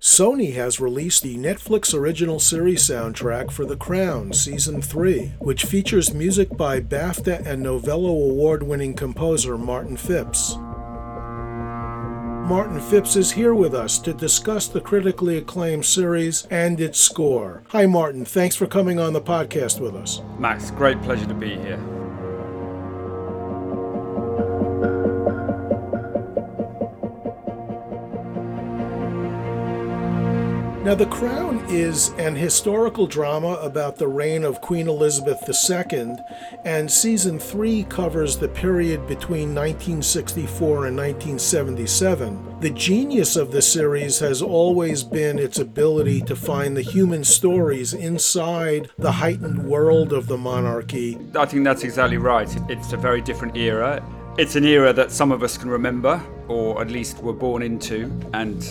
Sony has released the Netflix original series soundtrack for The Crown Season 3, which features music by BAFTA and Novello award winning composer Martin Phipps. Martin Phipps is here with us to discuss the critically acclaimed series and its score. Hi, Martin. Thanks for coming on the podcast with us. Max, great pleasure to be here. Now, The Crown is an historical drama about the reign of Queen Elizabeth II, and season three covers the period between 1964 and 1977. The genius of the series has always been its ability to find the human stories inside the heightened world of the monarchy. I think that's exactly right. It's a very different era. It's an era that some of us can remember, or at least were born into, and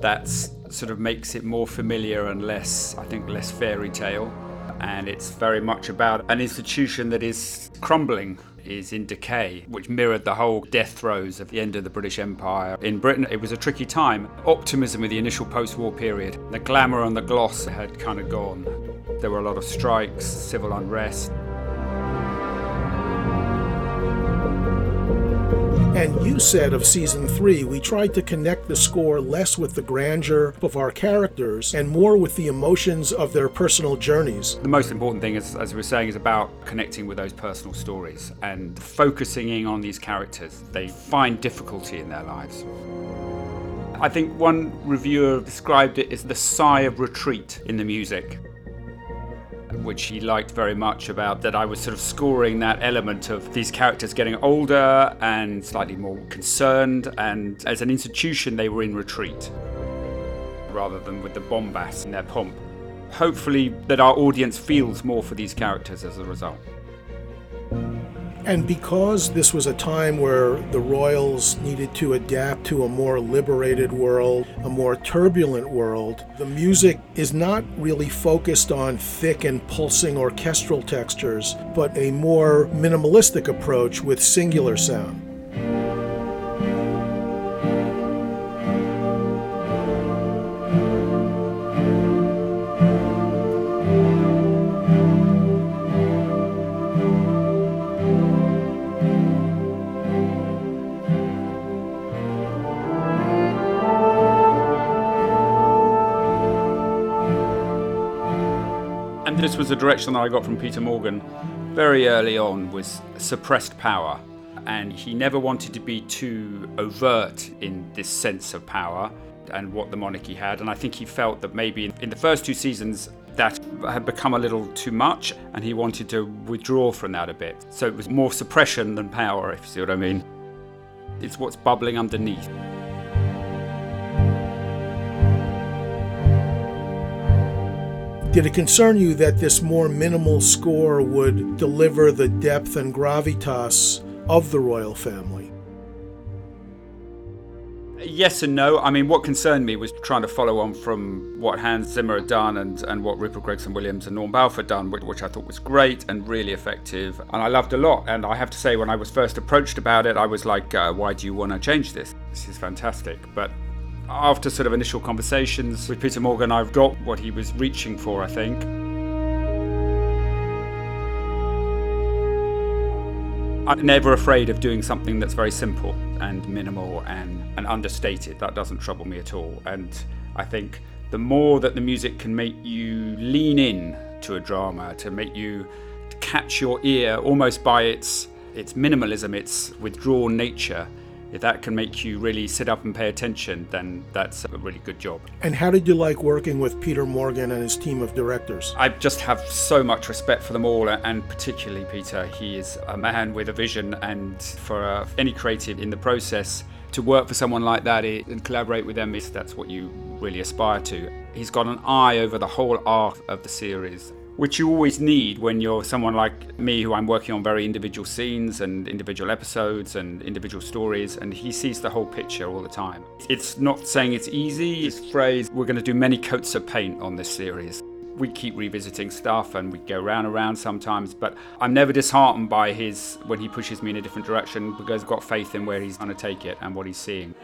that's sort of makes it more familiar and less, I think, less fairy tale. And it's very much about an institution that is crumbling, is in decay, which mirrored the whole death throes of the end of the British Empire. In Britain, it was a tricky time. Optimism in the initial post war period, the glamour and the gloss had kind of gone. There were a lot of strikes, civil unrest. And you said of season three, we tried to connect the score less with the grandeur of our characters and more with the emotions of their personal journeys. The most important thing, is, as we're saying, is about connecting with those personal stories and focusing in on these characters. They find difficulty in their lives. I think one reviewer described it as the sigh of retreat in the music which he liked very much about that I was sort of scoring that element of these characters getting older and slightly more concerned, and as an institution, they were in retreat rather than with the bombast and their pomp. Hopefully, that our audience feels more for these characters as a result. And because this was a time where the royals needed to adapt to a more liberated world, a more turbulent world, the music is not really focused on thick and pulsing orchestral textures, but a more minimalistic approach with singular sound. This was the direction that I got from Peter Morgan very early on was suppressed power. And he never wanted to be too overt in this sense of power and what the monarchy had. And I think he felt that maybe in the first two seasons that had become a little too much and he wanted to withdraw from that a bit. So it was more suppression than power if you see what I mean. It's what's bubbling underneath Did it concern you that this more minimal score would deliver the depth and gravitas of the royal family? Yes and no. I mean, what concerned me was trying to follow on from what Hans Zimmer had done and, and what Rupert Gregson Williams and Lorne Balfe done, which, which I thought was great and really effective. And I loved a lot. And I have to say, when I was first approached about it, I was like, uh, why do you want to change this? This is fantastic. But after sort of initial conversations with Peter Morgan, I've got what he was reaching for, I think. I'm never afraid of doing something that's very simple and minimal and, and understated. That doesn't trouble me at all. And I think the more that the music can make you lean in to a drama, to make you catch your ear almost by its its minimalism, its withdrawn nature, if that can make you really sit up and pay attention, then that's a really good job. And how did you like working with Peter Morgan and his team of directors? I just have so much respect for them all, and particularly Peter. He is a man with a vision, and for uh, any creative in the process, to work for someone like that and collaborate with them is that's what you really aspire to. He's got an eye over the whole arc of the series which you always need when you're someone like me who I'm working on very individual scenes and individual episodes and individual stories and he sees the whole picture all the time. It's not saying it's easy, his phrase, we're going to do many coats of paint on this series. We keep revisiting stuff and we go round and round sometimes, but I'm never disheartened by his when he pushes me in a different direction because I've got faith in where he's going to take it and what he's seeing.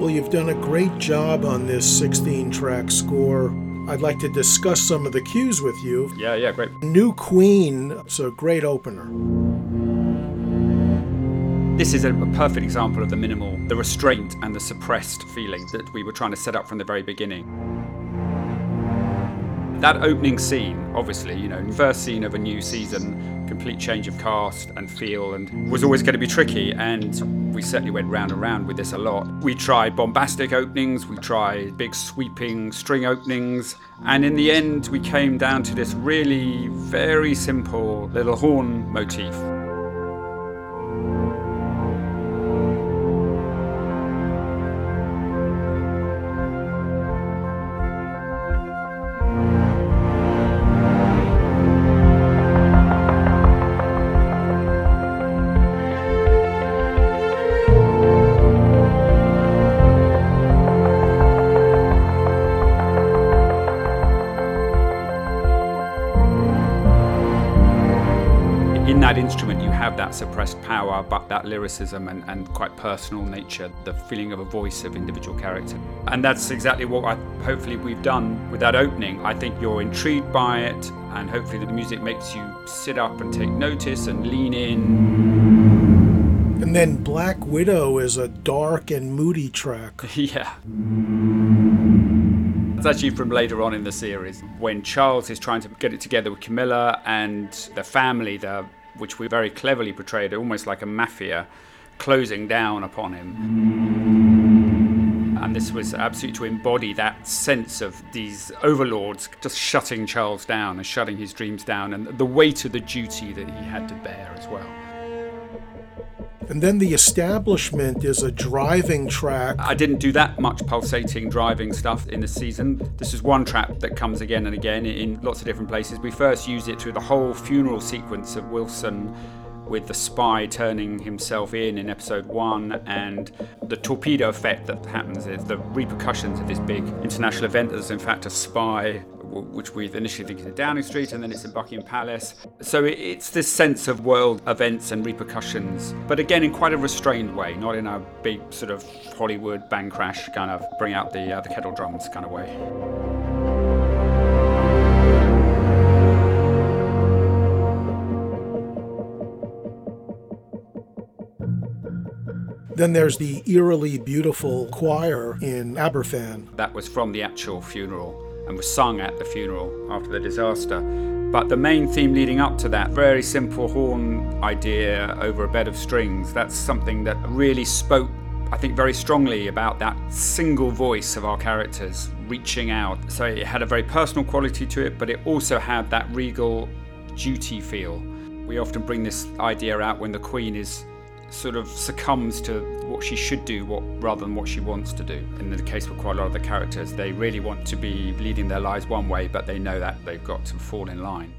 Well, you've done a great job on this 16 track score. I'd like to discuss some of the cues with you. Yeah, yeah, great. New Queen, it's a great opener. This is a, a, perfect example of the minimal, the restraint and the suppressed feeling that we were trying to set up from the very beginning. That opening scene, obviously, you know, first scene of a new season, complete change of cast and feel, and was always going to be tricky. And we certainly went round and round with this a lot. We tried bombastic openings, we tried big sweeping string openings, and in the end, we came down to this really very simple little horn motif. That suppressed power, but that lyricism and, and quite personal nature, the feeling of a voice of individual character. And that's exactly what I, hopefully we've done with that opening. I think you're intrigued by it, and hopefully the music makes you sit up and take notice and lean in. And then Black Widow is a dark and moody track. yeah. It's actually from later on in the series when Charles is trying to get it together with Camilla and the family, the which we very cleverly portrayed almost like a mafia closing down upon him. And this was absolutely to embody that sense of these overlords just shutting Charles down and shutting his dreams down and the weight of the duty that he had to bear as well. And then the establishment is a driving track. I didn't do that much pulsating driving stuff in the season. This is one track that comes again and again in lots of different places. We first use it through the whole funeral sequence of Wilson with the spy turning himself in in episode one and the torpedo effect that happens is the repercussions of this big international event. There's in fact a spy which we initially think is in Downing Street and then it's in Buckingham Palace. So it's this sense of world events and repercussions, but again in quite a restrained way, not in a big sort of Hollywood bang crash kind of bring out the uh, the kettle drums kind of way. Then there's the eerily beautiful choir in Aberfan. That was from the actual funeral and was sung at the funeral after the disaster. But the main theme leading up to that, very simple horn idea over a bed of strings, that's something that really spoke, I think, very strongly about that single voice of our characters reaching out. So it had a very personal quality to it, but it also had that regal duty feel. We often bring this idea out when the Queen is sort of succumbs to what she should do what, rather than what she wants to do. In the case of quite a lot of the characters, they really want to be leading their lives one way, but they know that they've got to fall in line.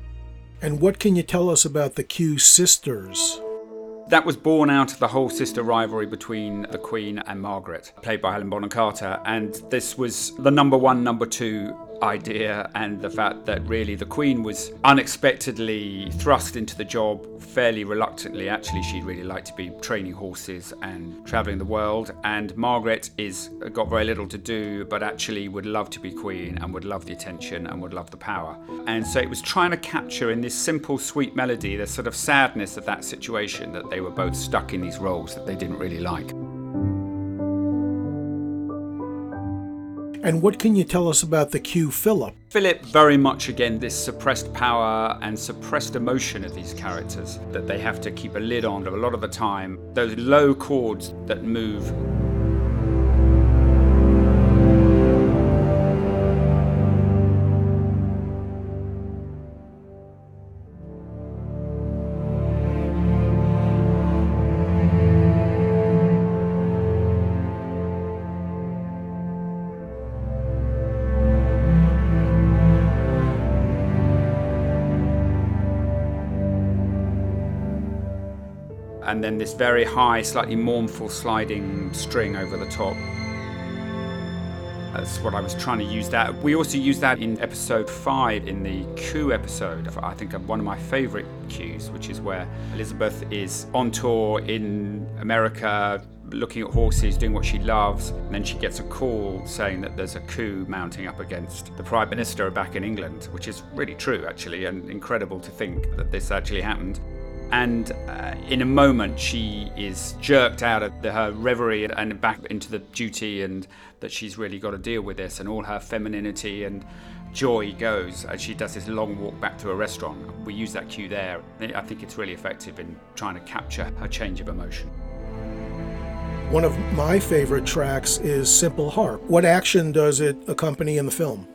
And what can you tell us about the cue sisters? That was born out of the whole sister rivalry between the Queen and Margaret, played by Helena Bonham Carter. And this was the number one, number two idea and the fact that really the Queen was unexpectedly thrust into the job fairly reluctantly. Actually, she'd really like to be training horses and traveling the world. And Margaret is uh, got very little to do, but actually would love to be Queen and would love the attention and would love the power. And so it was trying to capture in this simple, sweet melody the sort of sadness of that situation that they were both stuck in these roles that they didn't really like. And what can you tell us about the cue Philip? Philip, very much again, this suppressed power and suppressed emotion of these characters that they have to keep a lid on a lot of the time. Those low chords that move and then this very high, slightly mournful sliding string over the top. That's what I was trying to use that. We also used that in episode five, in the coup episode. I think one of my favorite cues, which is where Elizabeth is on tour in America, looking at horses, doing what she loves. And then she gets a call saying that there's a coup mounting up against the Prime Minister back in England, which is really true, actually, and incredible to think that this actually happened. And uh, in a moment, she is jerked out of the, her reverie and back into the duty, and that she's really got to deal with this, and all her femininity and joy goes as she does this long walk back to a restaurant. We use that cue there. I think it's really effective in trying to capture her change of emotion. One of my favorite tracks is Simple Harp. What action does it accompany in the film?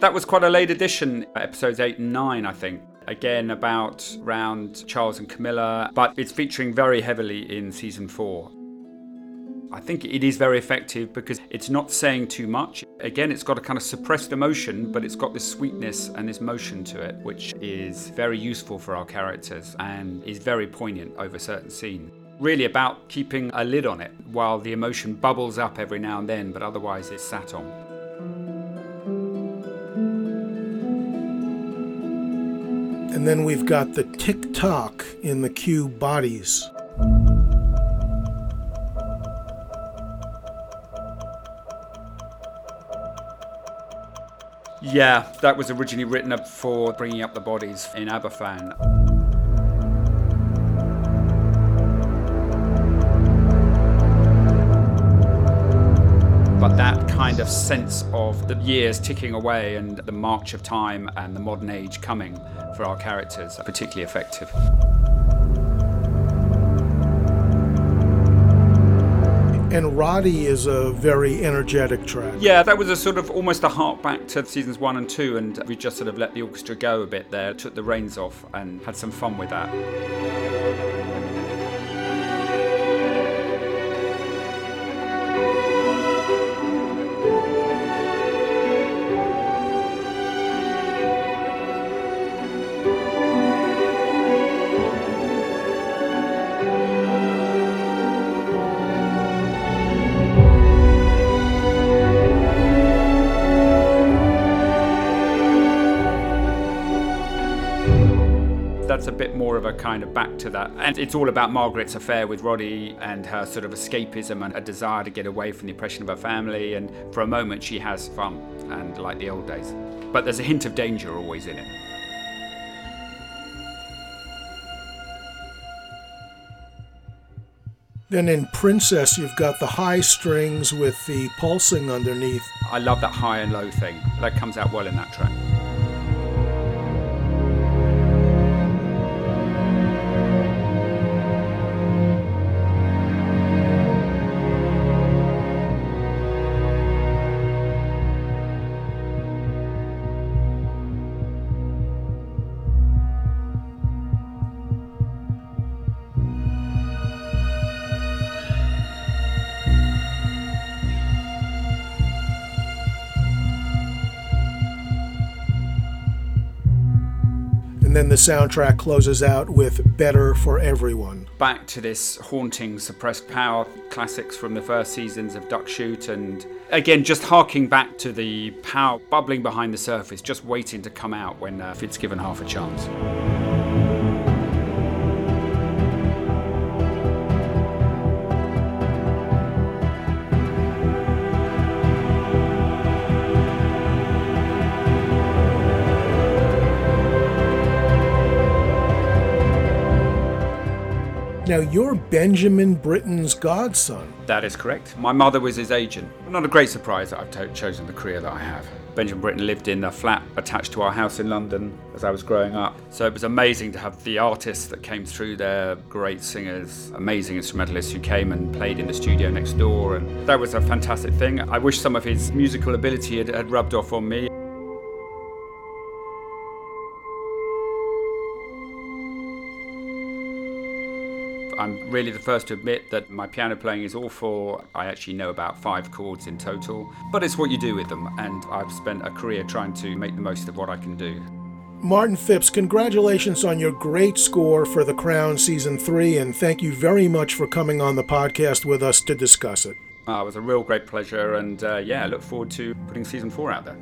That was quite a late addition, episodes 8 and 9, I think. Again, about round Charles and Camilla, but it's featuring very heavily in season 4. I think it is very effective because it's not saying too much. Again, it's got a kind of suppressed emotion, but it's got this sweetness and this motion to it, which is very useful for our characters and is very poignant over certain scenes. Really about keeping a lid on it while the emotion bubbles up every now and then, but otherwise it's sat on. And then we've got the tick tock in the cue bodies. Yeah, that was originally written up for bringing up the bodies in Aberfan. Kind of sense of the years ticking away and the march of time and the modern age coming for our characters are particularly effective. And Roddy is a very energetic track. Yeah, that was a sort of almost a hark back to seasons one and two, and we just sort of let the orchestra go a bit there, took the reins off, and had some fun with that. More of a kind of back to that. And it's all about Margaret's affair with Roddy and her sort of escapism and a desire to get away from the oppression of her family. And for a moment, she has fun and like the old days. But there's a hint of danger always in it. Then in Princess, you've got the high strings with the pulsing underneath. I love that high and low thing. That comes out well in that track. Then the soundtrack closes out with Better for Everyone. Back to this haunting suppressed power classics from the first seasons of Duck Shoot, and again, just harking back to the power bubbling behind the surface, just waiting to come out when uh, it's given half a chance. You're Benjamin Britten's godson. That is correct. My mother was his agent. Not a great surprise that I've t- chosen the career that I have. Benjamin Britten lived in a flat attached to our house in London as I was growing up. So it was amazing to have the artists that came through there, great singers, amazing instrumentalists who came and played in the studio next door. And that was a fantastic thing. I wish some of his musical ability had, had rubbed off on me. I'm really the first to admit that my piano playing is awful. I actually know about five chords in total, but it's what you do with them, and I've spent a career trying to make the most of what I can do. Martin Phipps, congratulations on your great score for The Crown Season 3, and thank you very much for coming on the podcast with us to discuss it. Uh, it was a real great pleasure, and uh, yeah, I look forward to putting Season 4 out there.